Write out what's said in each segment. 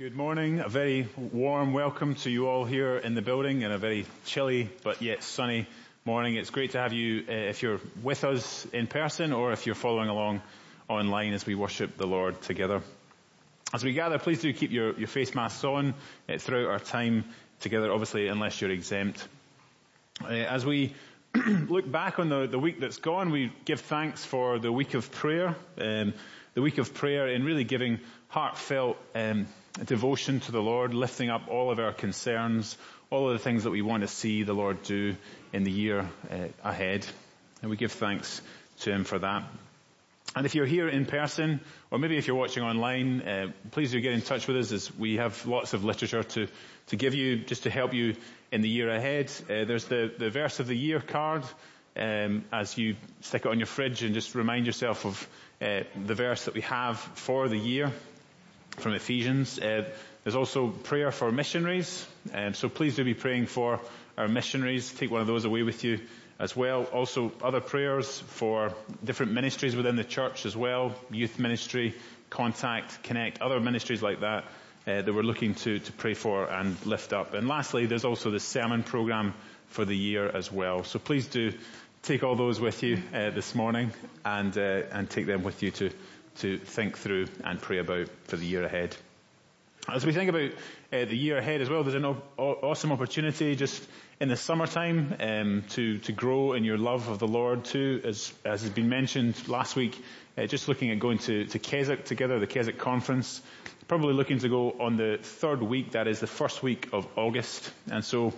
Good morning. A very warm welcome to you all here in the building in a very chilly but yet sunny morning. It's great to have you uh, if you're with us in person or if you're following along online as we worship the Lord together. As we gather, please do keep your, your face masks on uh, throughout our time together, obviously unless you're exempt. Uh, as we look back on the, the week that's gone, we give thanks for the week of prayer, um, the week of prayer in really giving heartfelt um, devotion to the Lord, lifting up all of our concerns, all of the things that we want to see the Lord do in the year uh, ahead. And we give thanks to Him for that. And if you're here in person, or maybe if you're watching online, uh, please do get in touch with us as we have lots of literature to, to give you just to help you in the year ahead. Uh, there's the, the verse of the year card um, as you stick it on your fridge and just remind yourself of uh, the verse that we have for the year from Ephesians. Uh, there's also prayer for missionaries, um, so please do be praying for our missionaries. Take one of those away with you as well. Also other prayers for different ministries within the church as well, youth ministry, contact, connect, other ministries like that uh, that we're looking to, to pray for and lift up. And lastly, there's also the sermon program for the year as well. So please do take all those with you uh, this morning and uh, and take them with you to to think through and pray about for the year ahead. As we think about uh, the year ahead as well, there's an o- awesome opportunity just in the summertime um, to to grow in your love of the Lord too, as as has been mentioned last week. Uh, just looking at going to to Keswick together, the Keswick conference. Probably looking to go on the third week, that is the first week of August, and so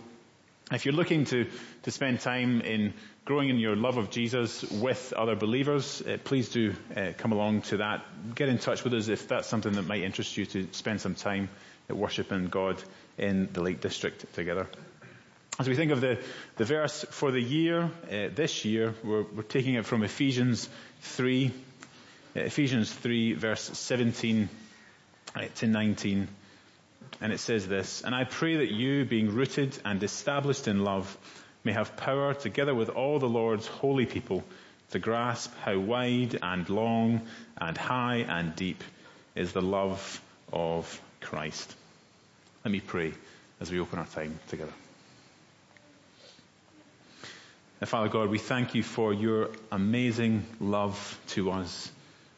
if you're looking to, to spend time in growing in your love of Jesus with other believers, uh, please do uh, come along to that. Get in touch with us if that's something that might interest you to spend some time worshiping God in the Lake District together. As we think of the, the verse for the year, uh, this year, we're, we're, taking it from Ephesians 3, uh, Ephesians 3 verse 17 uh, to 19. And it says this, And I pray that you, being rooted and established in love, may have power, together with all the Lord's holy people, to grasp how wide and long and high and deep is the love of Christ. Let me pray as we open our time together. Father God, we thank you for your amazing love to us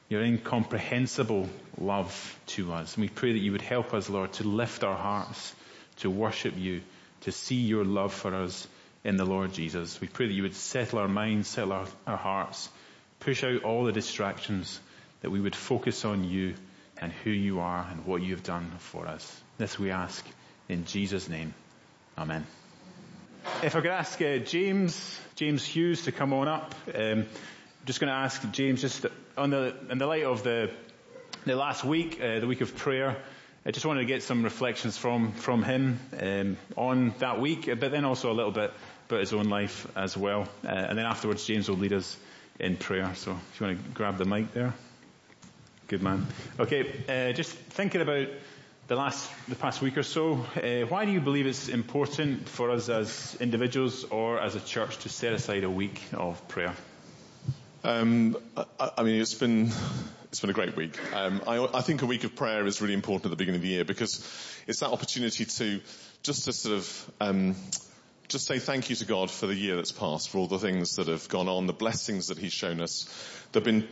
your incomprehensible love to us. And we pray that you would help us, Lord, to lift our hearts, to worship you, to see your love for us in the Lord Jesus. We pray that you would settle our minds, settle our, our hearts, push out all the distractions, that we would focus on you and who you are and what you have done for us. This we ask in Jesus' name. Amen. If I could ask uh, James, James Hughes to come on up. Um, I'm just going to ask James, just on the, in the light of the, the last week, uh, the week of prayer, I just wanted to get some reflections from, from him um, on that week, but then also a little bit about his own life as well. Uh, and then afterwards, James will lead us in prayer. So if you want to grab the mic there. Good man. Okay, uh, just thinking about the last, the past week or so, uh, why do you believe it's important for us as individuals or as a church to set aside a week of prayer? Um, I, I, mean, it's been it's been a great week. Um, I, I, think a week of prayer is really important at the beginning of the year because it's that opportunity to just to sort of um, just say thank you to God for the year that's passed, for all the things that have gone on, the blessings that He's shown us. There've been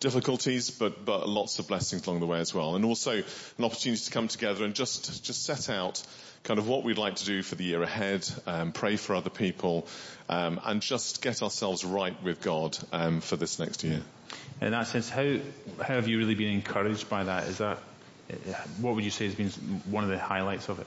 difficulties, but but lots of blessings along the way as well, and also an opportunity to come together and just just set out kind of what we'd like to do for the year ahead, um, pray for other people, um, and just get ourselves right with God um, for this next year. In that sense, how how have you really been encouraged by that? Is that what would you say has been one of the highlights of it?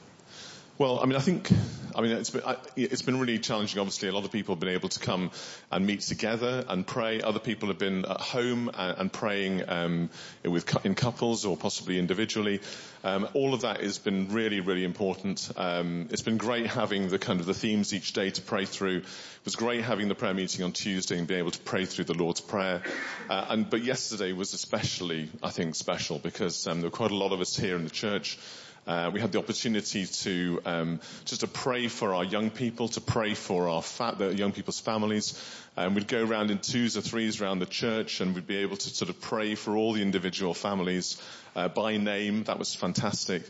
Well, I mean, I think, I mean, it's been, it's been really challenging. Obviously, a lot of people have been able to come and meet together and pray. Other people have been at home and, and praying um, with in couples or possibly individually. Um, all of that has been really, really important. Um, it's been great having the kind of the themes each day to pray through. It was great having the prayer meeting on Tuesday and being able to pray through the Lord's Prayer. Uh, and but yesterday was especially, I think, special because um, there were quite a lot of us here in the church. Uh, we had the opportunity to um, just to pray for our young people, to pray for our fa- the young people's families. Um, we'd go around in twos or threes around the church, and we'd be able to sort of pray for all the individual families uh, by name. That was fantastic.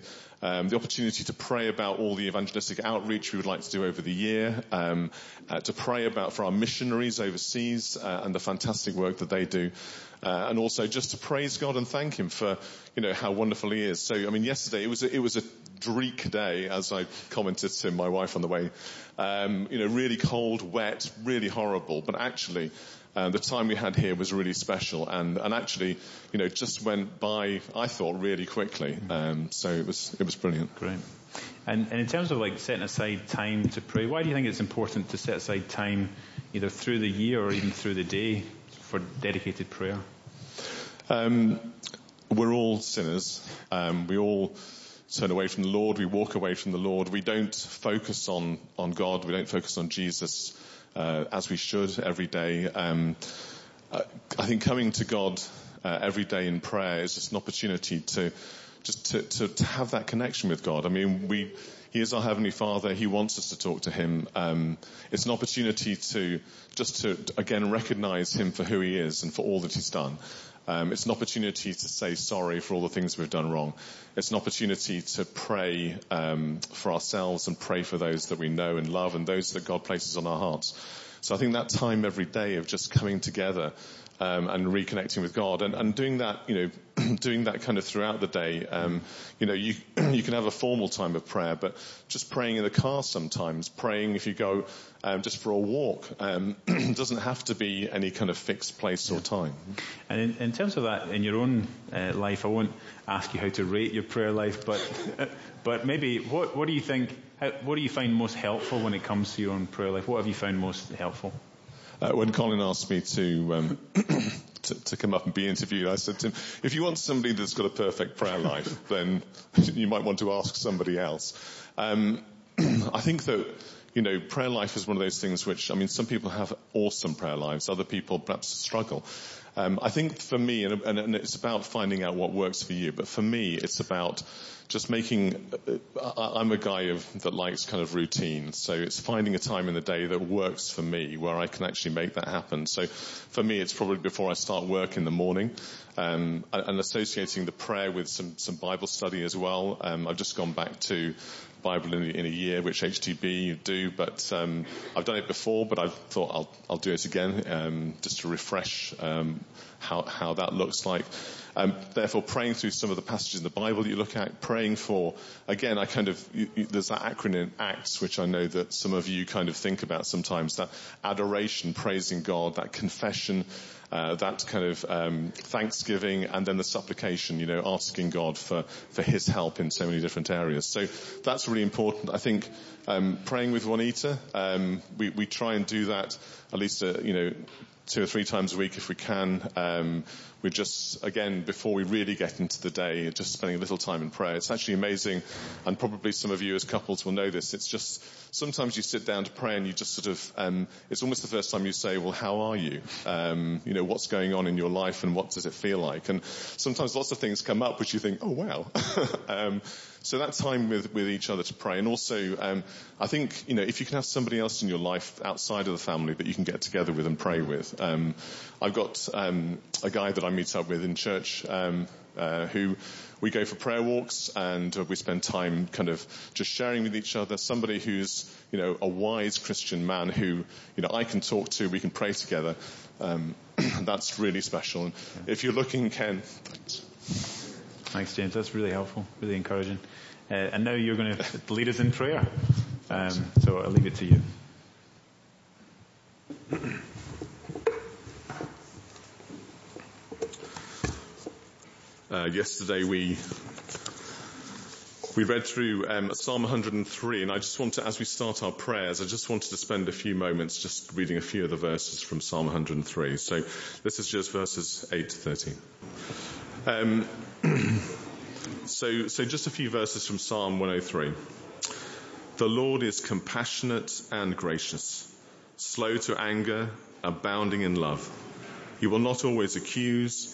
Um, the opportunity to pray about all the evangelistic outreach we would like to do over the year, um, uh, to pray about for our missionaries overseas uh, and the fantastic work that they do, uh, and also just to praise God and thank Him for you know how wonderful He is. So I mean, yesterday it was a, it was a dreek day, as I commented to my wife on the way. Um, you know, really cold, wet, really horrible, but actually. Uh, the time we had here was really special and, and actually, you know, just went by, I thought, really quickly. Um, so it was, it was brilliant. Great. And, and in terms of like setting aside time to pray, why do you think it's important to set aside time either through the year or even through the day for dedicated prayer? Um, we're all sinners. Um, we all turn away from the Lord. We walk away from the Lord. We don't focus on, on God. We don't focus on Jesus as we should every day. Um, I think coming to God uh, every day in prayer is just an opportunity to just to, to, to, have that connection with God. I mean, we he is our heavenly Father. He wants us to talk to Him. Um, it's an opportunity to just to again recognize Him for who He is and for all that He's done. Um, it's an opportunity to say sorry for all the things we've done wrong. It's an opportunity to pray um, for ourselves and pray for those that we know and love and those that God places on our hearts. So I think that time every day of just coming together um, and reconnecting with God and, and doing that, you know, doing that kind of throughout the day. Um, you know, you you can have a formal time of prayer, but just praying in the car sometimes, praying if you go um, just for a walk, um, doesn't have to be any kind of fixed place or time. And in, in, terms of that, in your own uh, life, I won't ask you how to rate your prayer life, but but maybe what what do you think? How, what do you find most helpful when it comes to your own prayer life? What have you found most helpful? Uh, when Colin asked me to, um, to, to come up and be interviewed, I said to him, "If you want somebody that's got a perfect prayer life, then you might want to ask somebody else." Um, I think that you know, prayer life is one of those things which, I mean, some people have awesome prayer lives, other people perhaps struggle. Um, I think for me, and, and, it's about finding out what works for you, but for me, it's about just making, uh, I'm a guy of, that likes kind of routine, so it's finding a time in the day that works for me, where I can actually make that happen. So for me, it's probably before I start work in the morning, um, and associating the prayer with some, some Bible study as well. Um, I've just gone back to Bible in, in a year, which HTB you do, but um, I've done it before, but I thought I'll, I'll do it again um, just to refresh um, how, how that looks like. Um, therefore, praying through some of the passages in the Bible that you look at, praying for, again, I kind of, you, you, there's that acronym ACTS, which I know that some of you kind of think about sometimes, that adoration, praising God, that confession, uh, that kind of um, thanksgiving and then the supplication, you know, asking God for, for His help in so many different areas. So that's really important. I think um, praying with Juanita, um, we, we try and do that at least, uh, you know, two or three times a week if we can. Um, we're just, again, before we really get into the day, just spending a little time in prayer. It's actually amazing, and probably some of you as couples will know this. It's just, sometimes you sit down to pray and you just sort of, um, it's almost the first time you say, well, how are you? Um, you know, what's going on in your life and what does it feel like? And sometimes lots of things come up which you think, oh wow. um, so that time with, with each other to pray. And also, um, I think, you know, if you can have somebody else in your life outside of the family that you can get together with and pray with. Um, I've got um, a guy that I meet up with in church um, uh, who we go for prayer walks and uh, we spend time kind of just sharing with each other. Somebody who's, you know, a wise Christian man who, you know, I can talk to, we can pray together. Um, that's really special. And if you're looking, Ken, thanks. Thanks, James. That's really helpful, really encouraging. Uh, and now you're going to lead us in prayer. Um, so I'll leave it to you. Uh, yesterday we we read through um, Psalm 103, and I just want to, as we start our prayers, I just wanted to spend a few moments just reading a few of the verses from Psalm 103. So this is just verses 8 to 13. Um, so, so just a few verses from Psalm 103. The Lord is compassionate and gracious, slow to anger, abounding in love. He will not always accuse,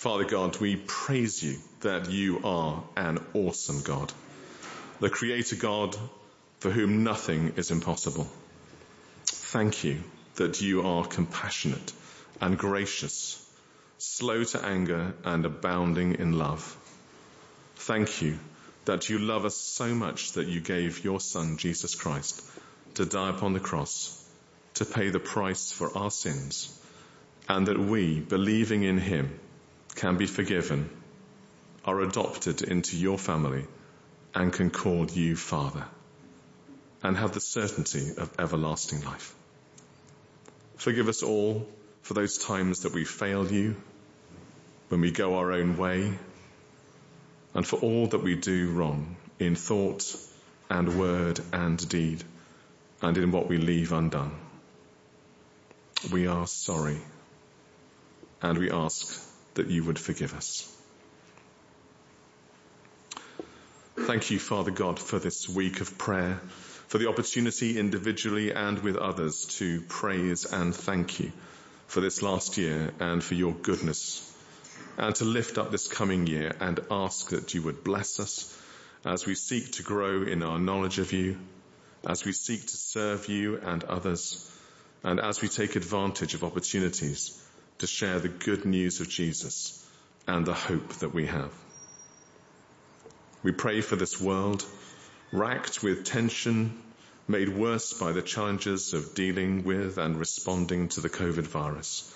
Father God, we praise you that you are an awesome God, the creator God for whom nothing is impossible. Thank you that you are compassionate and gracious, slow to anger and abounding in love. Thank you that you love us so much that you gave your son, Jesus Christ, to die upon the cross to pay the price for our sins and that we, believing in him, can be forgiven, are adopted into your family and can call you Father and have the certainty of everlasting life. Forgive us all for those times that we fail you, when we go our own way, and for all that we do wrong in thought and word and deed, and in what we leave undone. We are sorry, and we ask that you would forgive us. Thank you, Father God, for this week of prayer, for the opportunity individually and with others to praise and thank you for this last year and for your goodness, and to lift up this coming year and ask that you would bless us as we seek to grow in our knowledge of you, as we seek to serve you and others, and as we take advantage of opportunities to share the good news of Jesus and the hope that we have. We pray for this world, racked with tension, made worse by the challenges of dealing with and responding to the COVID virus.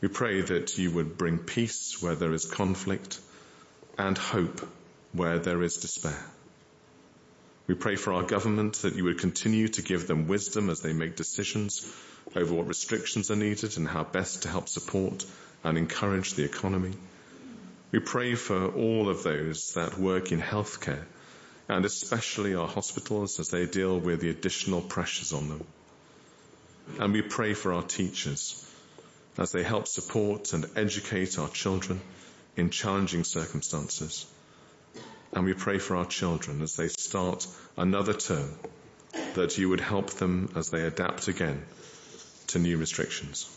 We pray that you would bring peace where there is conflict and hope where there is despair. We pray for our government that you would continue to give them wisdom as they make decisions over what restrictions are needed and how best to help support and encourage the economy. We pray for all of those that work in healthcare and especially our hospitals as they deal with the additional pressures on them. And we pray for our teachers as they help support and educate our children in challenging circumstances. And we pray for our children as they start another term that you would help them as they adapt again to new restrictions.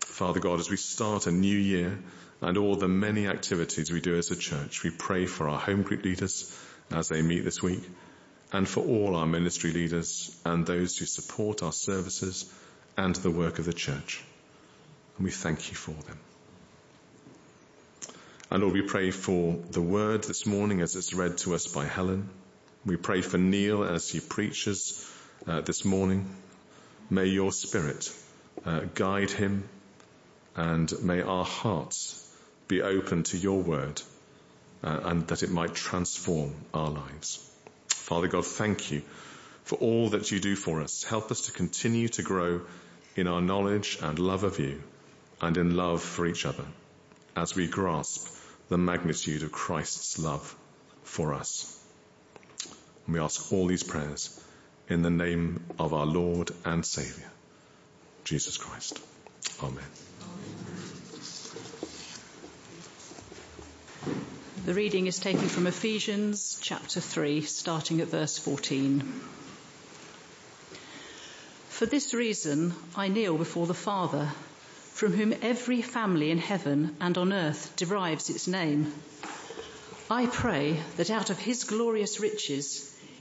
Father God, as we start a new year and all the many activities we do as a church, we pray for our home group leaders as they meet this week and for all our ministry leaders and those who support our services and the work of the church. And we thank you for them. And Lord, we pray for the word this morning as it's read to us by Helen. We pray for Neil as he preaches uh, this morning. May your spirit uh, guide him and may our hearts be open to your word uh, and that it might transform our lives. Father God, thank you for all that you do for us. Help us to continue to grow in our knowledge and love of you and in love for each other as we grasp the magnitude of Christ's love for us. And we ask all these prayers in the name of our Lord and Saviour, Jesus Christ. Amen. The reading is taken from Ephesians chapter 3, starting at verse 14. For this reason, I kneel before the Father, from whom every family in heaven and on earth derives its name. I pray that out of his glorious riches,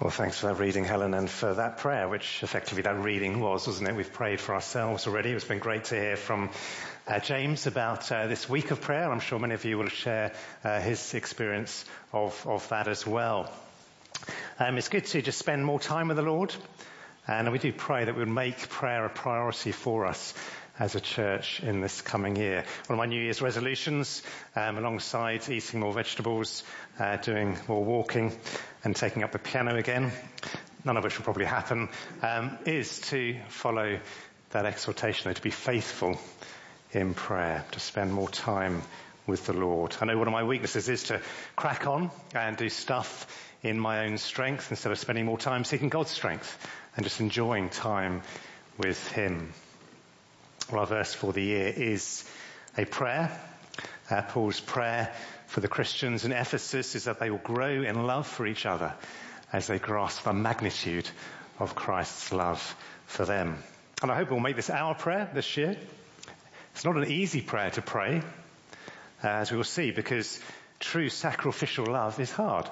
Well, thanks for that reading, Helen, and for that prayer, which effectively that reading was, wasn't it? We've prayed for ourselves already. It's been great to hear from uh, James about uh, this week of prayer. I'm sure many of you will share uh, his experience of, of that as well. Um, it's good to just spend more time with the Lord, and we do pray that we would make prayer a priority for us as a church in this coming year. One of my New Year's resolutions, um, alongside eating more vegetables, uh, doing more walking, and taking up the piano again, none of which will probably happen, um, is to follow that exhortation, to be faithful in prayer, to spend more time with the Lord. I know one of my weaknesses is to crack on and do stuff in my own strength instead of spending more time seeking God's strength and just enjoying time with Him. Well, our verse for the year is a prayer. Uh, Paul's prayer for the Christians in Ephesus is that they will grow in love for each other as they grasp the magnitude of Christ's love for them. And I hope we'll make this our prayer this year. It's not an easy prayer to pray, uh, as we will see, because true sacrificial love is hard.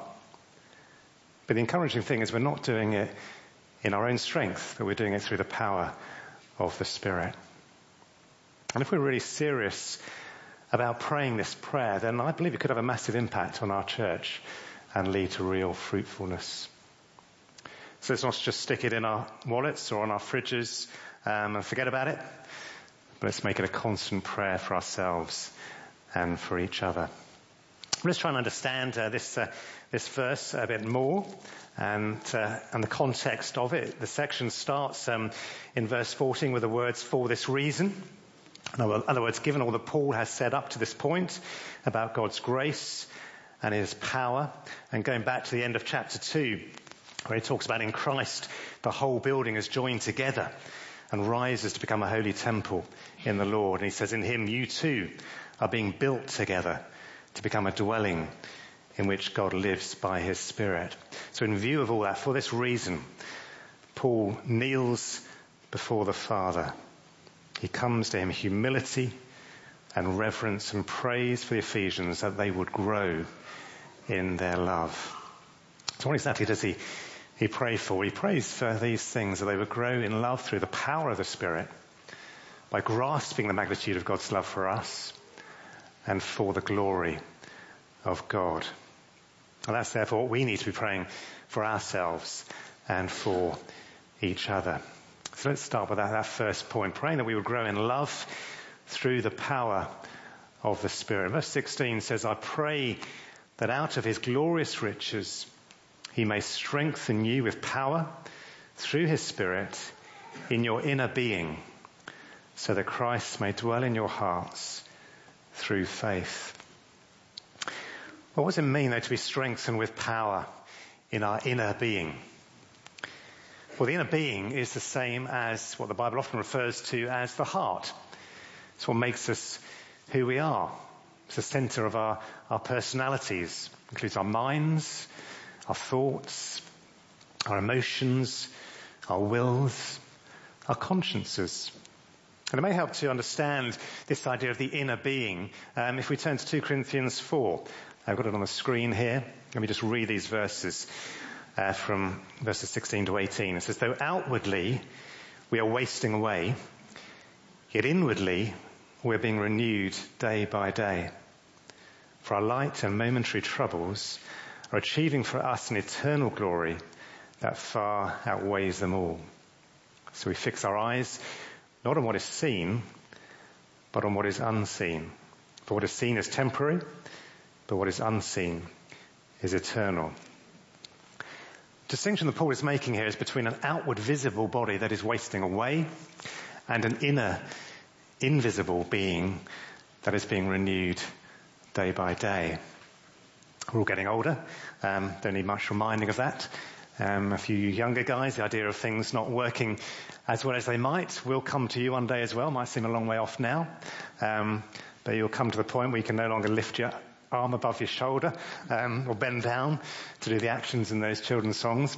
But the encouraging thing is we're not doing it in our own strength, but we're doing it through the power of the Spirit. And if we're really serious about praying this prayer, then I believe it could have a massive impact on our church and lead to real fruitfulness. So let's not just stick it in our wallets or on our fridges um, and forget about it, but let's make it a constant prayer for ourselves and for each other. Let's try and understand uh, this uh, this verse a bit more and uh, and the context of it. The section starts um, in verse 14 with the words "for this reason." In other words, given all that Paul has said up to this point about God's grace and his power, and going back to the end of chapter 2, where he talks about in Christ the whole building is joined together and rises to become a holy temple in the Lord. And he says, in him you too are being built together to become a dwelling in which God lives by his Spirit. So in view of all that, for this reason, Paul kneels before the Father he comes to him humility and reverence and praise for the Ephesians that they would grow in their love. So what exactly does he, he pray for? He prays for these things that they would grow in love through the power of the Spirit by grasping the magnitude of God's love for us and for the glory of God. And that's therefore what we need to be praying for ourselves and for each other. Let's start with that, that first point, praying that we would grow in love through the power of the Spirit. Verse 16 says, I pray that out of his glorious riches he may strengthen you with power through his Spirit in your inner being, so that Christ may dwell in your hearts through faith. What does it mean, though, to be strengthened with power in our inner being? Well, the inner being is the same as what the Bible often refers to as the heart. It's what makes us who we are. It's the center of our, our personalities. It includes our minds, our thoughts, our emotions, our wills, our consciences. And it may help to understand this idea of the inner being um, if we turn to 2 Corinthians 4. I've got it on the screen here. Let me just read these verses uh, from verses 16 to 18. It says, though outwardly we are wasting away, yet inwardly we're being renewed day by day. For our light and momentary troubles are achieving for us an eternal glory that far outweighs them all. So we fix our eyes not on what is seen, but on what is unseen. For what is seen is temporary, but what is unseen is eternal distinction that Paul is making here is between an outward visible body that is wasting away and an inner invisible being that is being renewed day by day. We're all getting older. Um, don't need much reminding of that. Um, a few younger guys, the idea of things not working as well as they might will come to you one day as well. Might seem a long way off now, um, but you'll come to the point where you can no longer lift your arm above your shoulder um, or bend down to do the actions in those children's songs.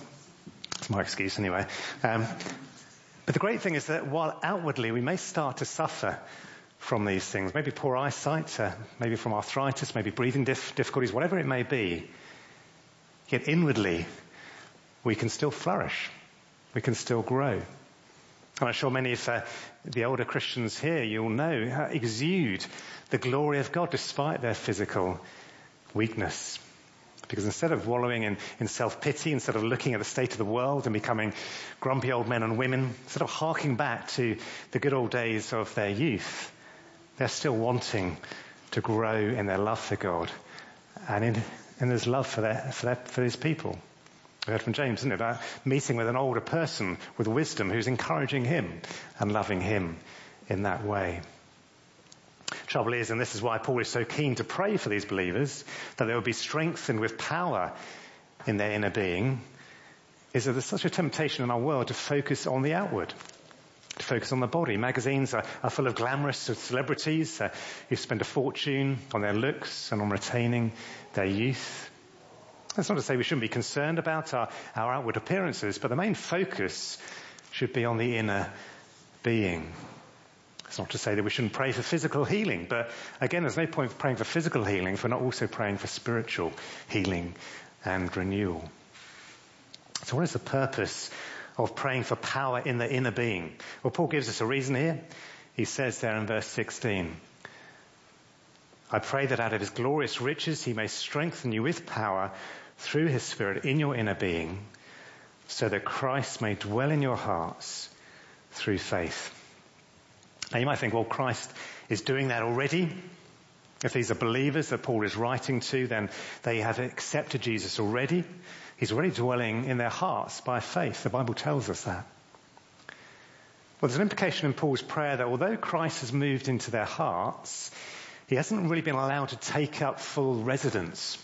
It's my excuse anyway. Um, but the great thing is that while outwardly we may start to suffer from these things, maybe poor eyesight, uh, maybe from arthritis, maybe breathing dif- difficulties, whatever it may be, Yet inwardly, we can still flourish. We can still grow. I'm sure many of uh, the older Christians here, you'll know, uh, exude the glory of God despite their physical weakness. Because instead of wallowing in, in self-pity, instead of looking at the state of the world and becoming grumpy old men and women, instead of harking back to the good old days of their youth, they're still wanting to grow in their love for God and in, in his love for, their, for, their, for his people. We heard from James, isn't it, about meeting with an older person with wisdom who's encouraging him and loving him in that way. Trouble is, and this is why Paul is so keen to pray for these believers, that they will be strengthened with power in their inner being, is that there's such a temptation in our world to focus on the outward, to focus on the body. Magazines are, are full of glamorous celebrities uh, who spend a fortune on their looks and on retaining their youth. That's not to say we shouldn't be concerned about our, our outward appearances, but the main focus should be on the inner being. It's not to say that we shouldn't pray for physical healing, but again, there's no point praying for physical healing if we're not also praying for spiritual healing and renewal. So what is the purpose of praying for power in the inner being? Well, Paul gives us a reason here. He says there in verse 16, I pray that out of his glorious riches he may strengthen you with power through his Spirit in your inner being, so that Christ may dwell in your hearts through faith. Now you might think, well, Christ is doing that already. If these are believers that Paul is writing to, then they have accepted Jesus already. He's already dwelling in their hearts by faith. The Bible tells us that. Well, there's an implication in Paul's prayer that although Christ has moved into their hearts, he hasn't really been allowed to take up full residence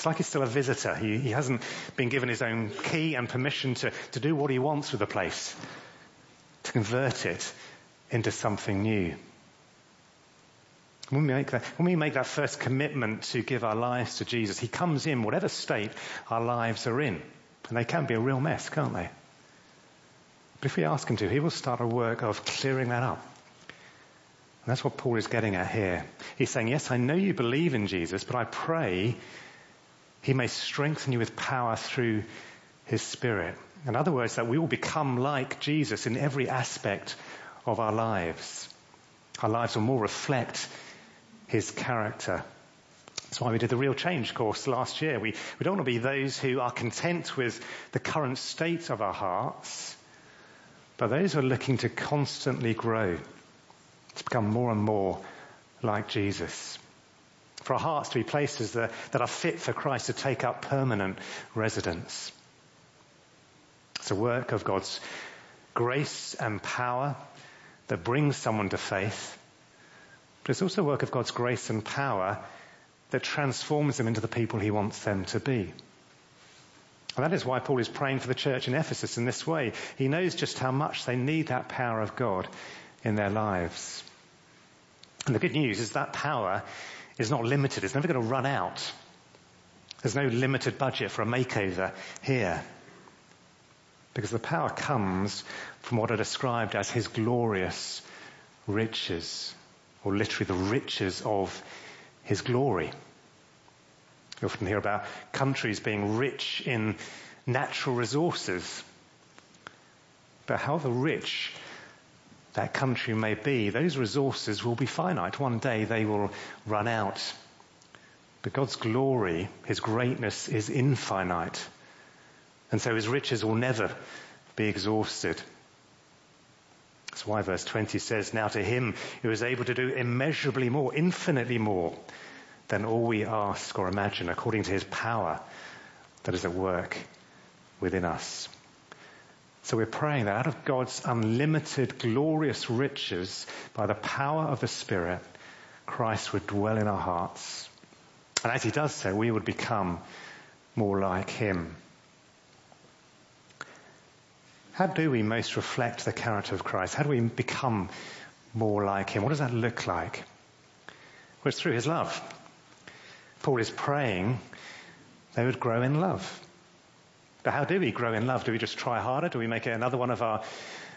it's like he's still a visitor. He, he hasn't been given his own key and permission to, to do what he wants with the place, to convert it into something new. When we, make that, when we make that first commitment to give our lives to Jesus, He comes in whatever state our lives are in. And they can be a real mess, can't they? But if we ask Him to, He will start a work of clearing that up. And that's what Paul is getting at here. He's saying, yes, I know you believe in Jesus, but I pray he may strengthen you with power through His Spirit. In other words, that we will become like Jesus in every aspect of our lives. Our lives will more reflect His character. That's why we did the real change course last year. We, we don't want to be those who are content with the current state of our hearts, but those who are looking to constantly grow, to become more and more like Jesus for our hearts to be places that, that are fit for Christ to take up permanent residence. It's a work of God's grace and power that brings someone to faith, but it's also a work of God's grace and power that transforms them into the people he wants them to be. And that is why Paul is praying for the church in Ephesus in this way. He knows just how much they need that power of God in their lives. And the good news is that power is not limited. It's never going to run out. There's no limited budget for a makeover here. Because the power comes from what are described as his glorious riches, or literally the riches of his glory. You often hear about countries being rich in natural resources. But however rich that country may be, those resources will be finite. One day they will run out. But God's glory, His greatness is infinite. And so His riches will never be exhausted. That's why verse 20 says, Now to Him who is able to do immeasurably more, infinitely more than all we ask or imagine, according to His power that is at work within us. So we're praying that out of God's unlimited, glorious riches, by the power of the Spirit, Christ would dwell in our hearts. And as he does so, we would become more like him. How do we most reflect the character of Christ? How do we become more like him? What does that look like? Well, it's through his love. Paul is praying they would grow in love. But how do we grow in love? Do we just try harder? Do we make it another one of our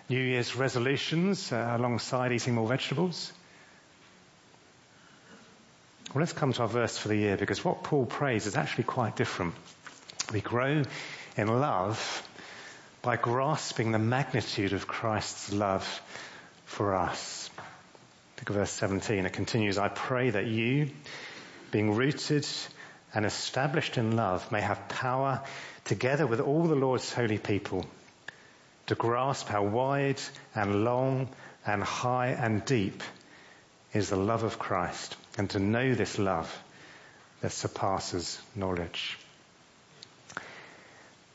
New Year's resolutions uh, alongside eating more vegetables? Well, let's come to our verse for the year because what Paul prays is actually quite different. We grow in love by grasping the magnitude of Christ's love for us. Look at verse 17. It continues, I pray that you, being rooted and established in love, may have power together with all the Lord's holy people to grasp how wide and long and high and deep is the love of Christ and to know this love that surpasses knowledge.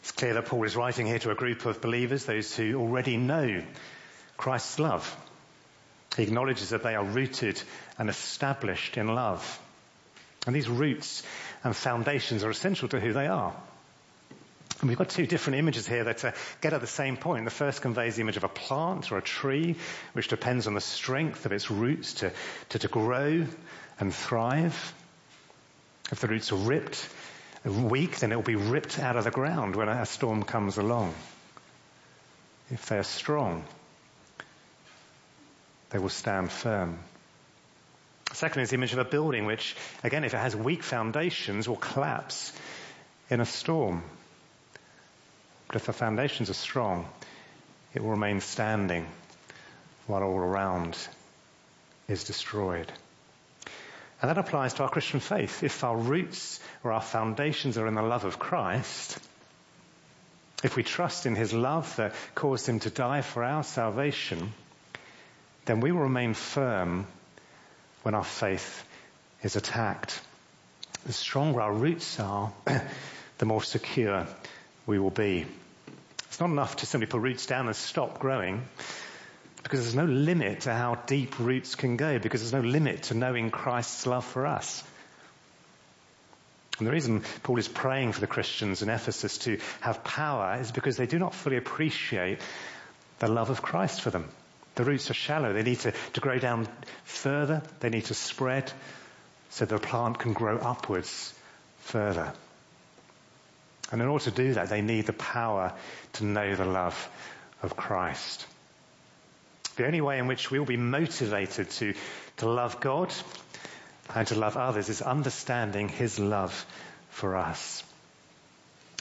It's clear that Paul is writing here to a group of believers, those who already know Christ's love. He acknowledges that they are rooted and established in love. And these roots and foundations are essential to who they are. And we've got two different images here that uh, get at the same point. The first conveys the image of a plant or a tree, which depends on the strength of its roots to, to, to grow and thrive. If the roots are ripped, weak, then it will be ripped out of the ground when a storm comes along. If they are strong, they will stand firm. Second is the image of a building which, again, if it has weak foundations, will collapse in a storm. But if the foundations are strong, it will remain standing while all around is destroyed. And that applies to our Christian faith. If our roots or our foundations are in the love of Christ, if we trust in his love that caused him to die for our salvation, then we will remain firm when our faith is attacked. The stronger our roots are, the more secure we will be. It's not enough to simply put roots down and stop growing because there's no limit to how deep roots can go because there's no limit to knowing Christ's love for us. And the reason Paul is praying for the Christians in Ephesus to have power is because they do not fully appreciate the love of Christ for them. The roots are shallow. They need to, to grow down further. They need to spread so the plant can grow upwards further. And in order to do that, they need the power to know the love of Christ. The only way in which we will be motivated to, to love God and to love others is understanding His love for us.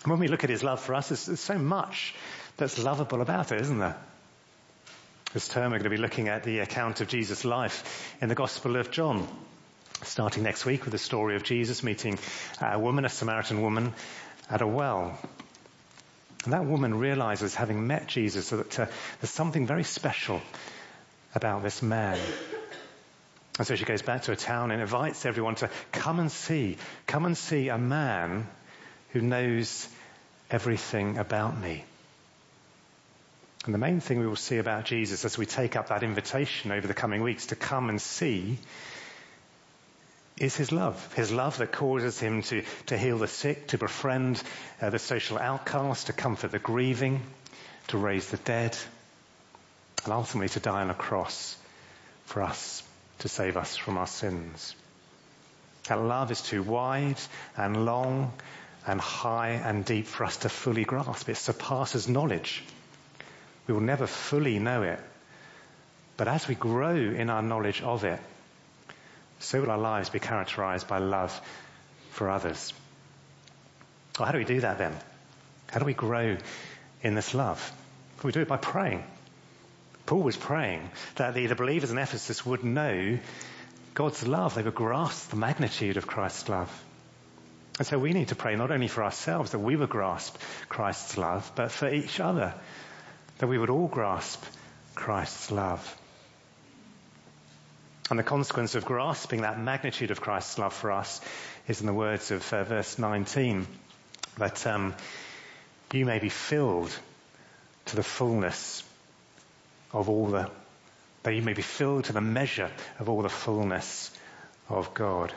And when we look at His love for us, there's, there's so much that's lovable about it, isn't there? This term we're going to be looking at the account of Jesus' life in the Gospel of John. Starting next week with the story of Jesus meeting a woman, a Samaritan woman, at a well. And that woman realizes, having met Jesus, that uh, there's something very special about this man. And so she goes back to her town and invites everyone to come and see, come and see a man who knows everything about me. And the main thing we will see about Jesus as we take up that invitation over the coming weeks to come and see is his love. His love that causes him to, to heal the sick, to befriend uh, the social outcast, to comfort the grieving, to raise the dead, and ultimately to die on a cross for us, to save us from our sins. That love is too wide and long and high and deep for us to fully grasp. It surpasses knowledge. We will never fully know it. But as we grow in our knowledge of it, so will our lives be characterized by love for others. Well, how do we do that then? How do we grow in this love? We do it by praying. Paul was praying that the, the believers in Ephesus would know God's love. They would grasp the magnitude of Christ's love. And so we need to pray not only for ourselves that we would grasp Christ's love, but for each other, that we would all grasp Christ's love. And the consequence of grasping that magnitude of Christ's love for us is in the words of uh, verse 19, that um, you may be filled to the fullness of all the, that you may be filled to the measure of all the fullness of God.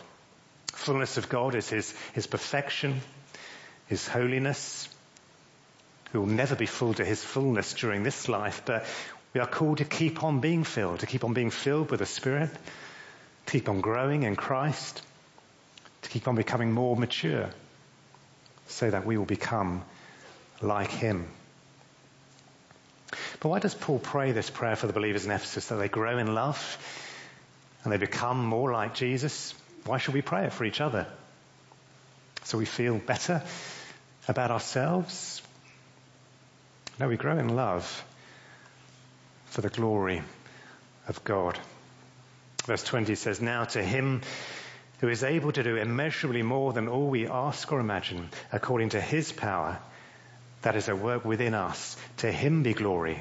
Fullness of God is His, His perfection, His holiness. We will never be full to His fullness during this life, but we are called to keep on being filled, to keep on being filled with the Spirit, to keep on growing in Christ, to keep on becoming more mature, so that we will become like Him. But why does Paul pray this prayer for the believers in Ephesus that they grow in love and they become more like Jesus? Why should we pray it for each other? So we feel better, about ourselves. No, we grow in love for the glory of God. Verse 20 says, Now to him who is able to do immeasurably more than all we ask or imagine, according to his power that is at work within us, to him be glory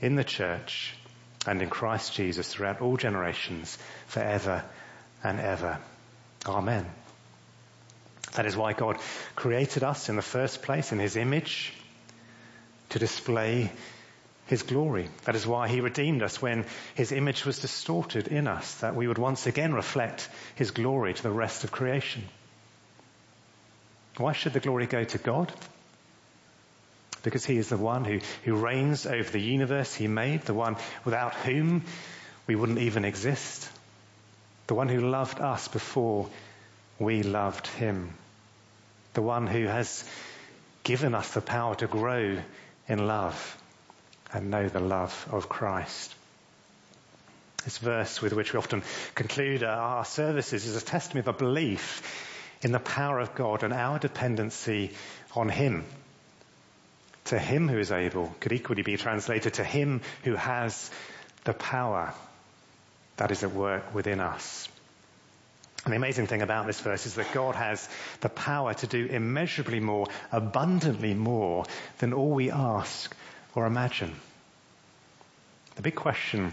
in the church and in Christ Jesus throughout all generations, forever and ever. Amen. That is why God created us in the first place in his image to display his glory. That is why he redeemed us when his image was distorted in us, that we would once again reflect his glory to the rest of creation. Why should the glory go to God? Because he is the one who, who reigns over the universe he made, the one without whom we wouldn't even exist, the one who loved us before we loved him, the one who has given us the power to grow in love and know the love of Christ. This verse with which we often conclude our services is a testimony of a belief in the power of God and our dependency on Him. To Him who is able could equally be translated to Him who has the power that is at work within us. And the amazing thing about this verse is that God has the power to do immeasurably more, abundantly more than all we ask or imagine. The big question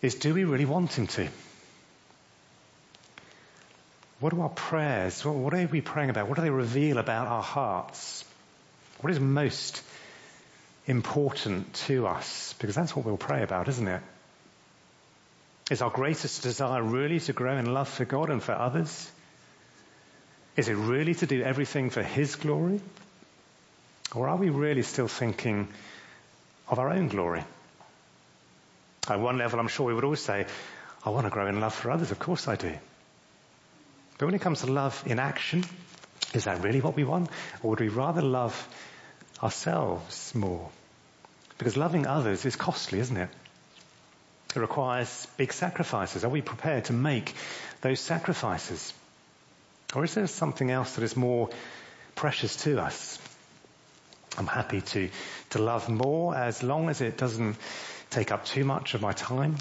is, do we really want Him to? What are our prayers? What are we praying about? What do they reveal about our hearts? What is most important to us? Because that's what we'll pray about, isn't it? Is our greatest desire really to grow in love for God and for others? Is it really to do everything for His glory? Or are we really still thinking of our own glory? At one level, I'm sure we would all say, I want to grow in love for others. Of course I do. But when it comes to love in action, is that really what we want? Or would we rather love ourselves more? Because loving others is costly, isn't it? It requires big sacrifices. Are we prepared to make those sacrifices? Or is there something else that is more precious to us? I'm happy to, to love more as long as it doesn't take up too much of my time,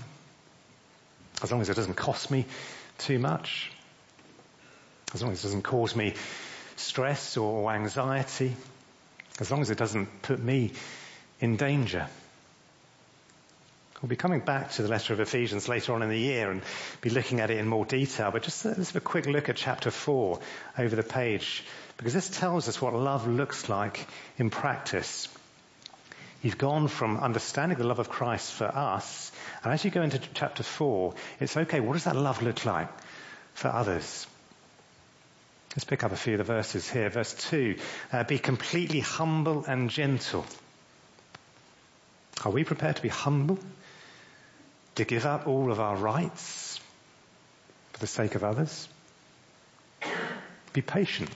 as long as it doesn't cost me too much, as long as it doesn't cause me stress or anxiety, as long as it doesn't put me in danger. We'll be coming back to the letter of Ephesians later on in the year and be looking at it in more detail, but just let's have a quick look at chapter 4 over the page, because this tells us what love looks like in practice. You've gone from understanding the love of Christ for us, and as you go into chapter 4, it's okay, what does that love look like for others? Let's pick up a few of the verses here. Verse 2, uh, be completely humble and gentle. Are we prepared to be humble? To give up all of our rights for the sake of others? Be patient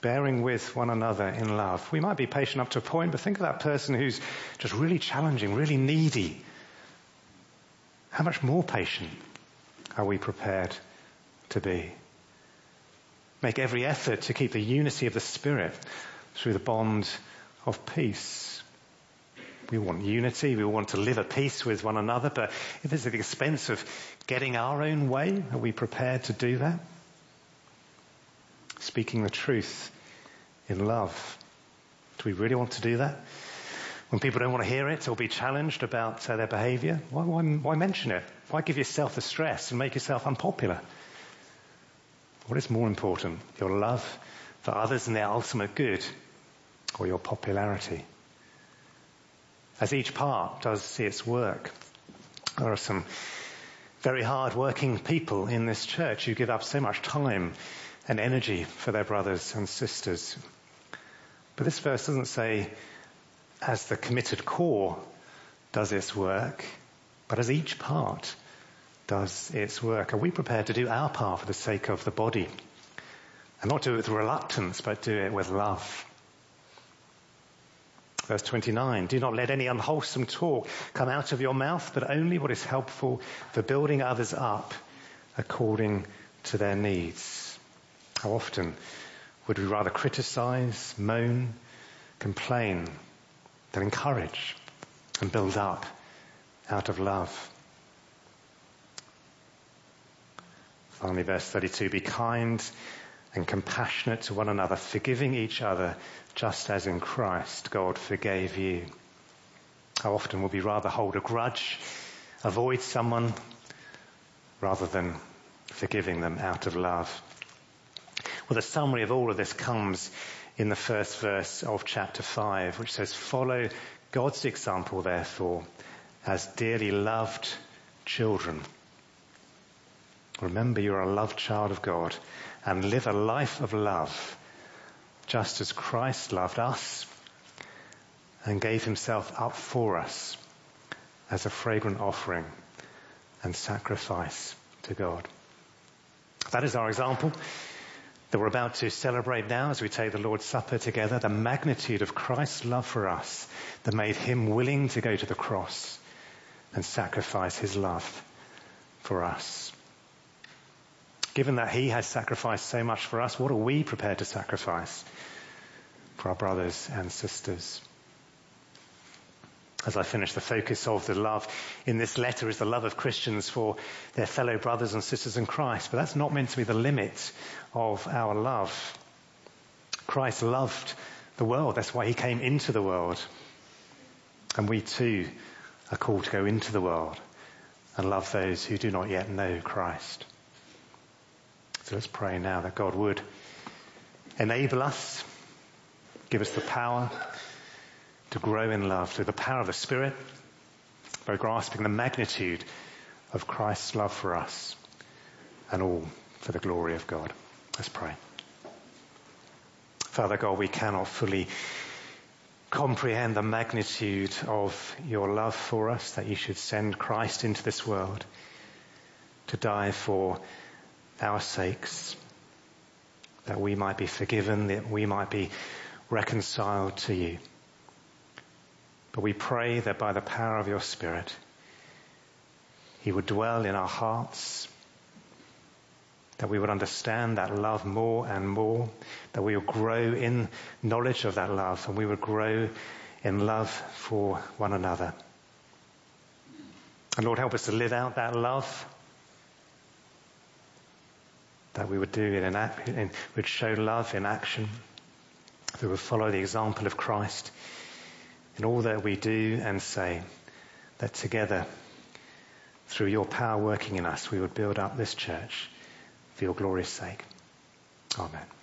bearing with one another in love. We might be patient up to a point, but think of that person who's just really challenging, really needy. How much more patient are we prepared to be? Make every effort to keep the unity of the Spirit through the bond of peace. We want unity. We want to live at peace with one another. But if it's at the expense of getting our own way, are we prepared to do that? Speaking the truth in love. Do we really want to do that? When people don't want to hear it or be challenged about uh, their behavior, why, why, why mention it? Why give yourself the stress and make yourself unpopular? What is more important, your love for others and their ultimate good, or your popularity? As each part does its work, there are some very hard working people in this church who give up so much time and energy for their brothers and sisters. But this verse doesn't say as the committed core does its work, but as each part does its work. Are we prepared to do our part for the sake of the body? And not do it with reluctance, but do it with love. Verse 29, do not let any unwholesome talk come out of your mouth, but only what is helpful for building others up according to their needs how often Would we rather criticize, moan, complain than encourage and build up out of love? Finally, verse 32, be kind and compassionate to one another, forgiving each other just as in Christ God forgave you. How often would we rather hold a grudge, avoid someone, rather than forgiving them out of love? Well, the summary of all of this comes in the first verse of chapter 5, which says, Follow God's example, therefore, as dearly loved children. Remember you're a loved child of God and live a life of love, just as Christ loved us and gave himself up for us as a fragrant offering and sacrifice to God. That is our example that we're about to celebrate now as we take the Lord's Supper together, the magnitude of Christ's love for us that made him willing to go to the cross and sacrifice his love for us. Given that he has sacrificed so much for us, what are we prepared to sacrifice for our brothers and sisters? As I finish, the focus of the love in this letter is the love of Christians for their fellow brothers and sisters in Christ. But that's not meant to be the limit of our love. Christ loved the world. That's why he came into the world. And we too are called to go into the world and love those who do not yet know Christ. So let's pray now that God would enable us, give us the power to grow in love through the power of the Spirit by grasping the magnitude of Christ's love for us and all for the glory of God. Let's pray. Father God, we cannot fully comprehend the magnitude of your love for us, that you should send Christ into this world to die for our sakes, that we might be forgiven, that we might be reconciled to you. But we pray that by the power of your Spirit, He would dwell in our hearts, that we would understand that love more and more, that we would grow in knowledge of that love, and we would grow in love for one another. And Lord, help us to live out that love that we would do it in, act, in would show love in action, that we would follow the example of Christ in all that we do and say, that together, through your power working in us, we would build up this church for your glory's sake. Amen.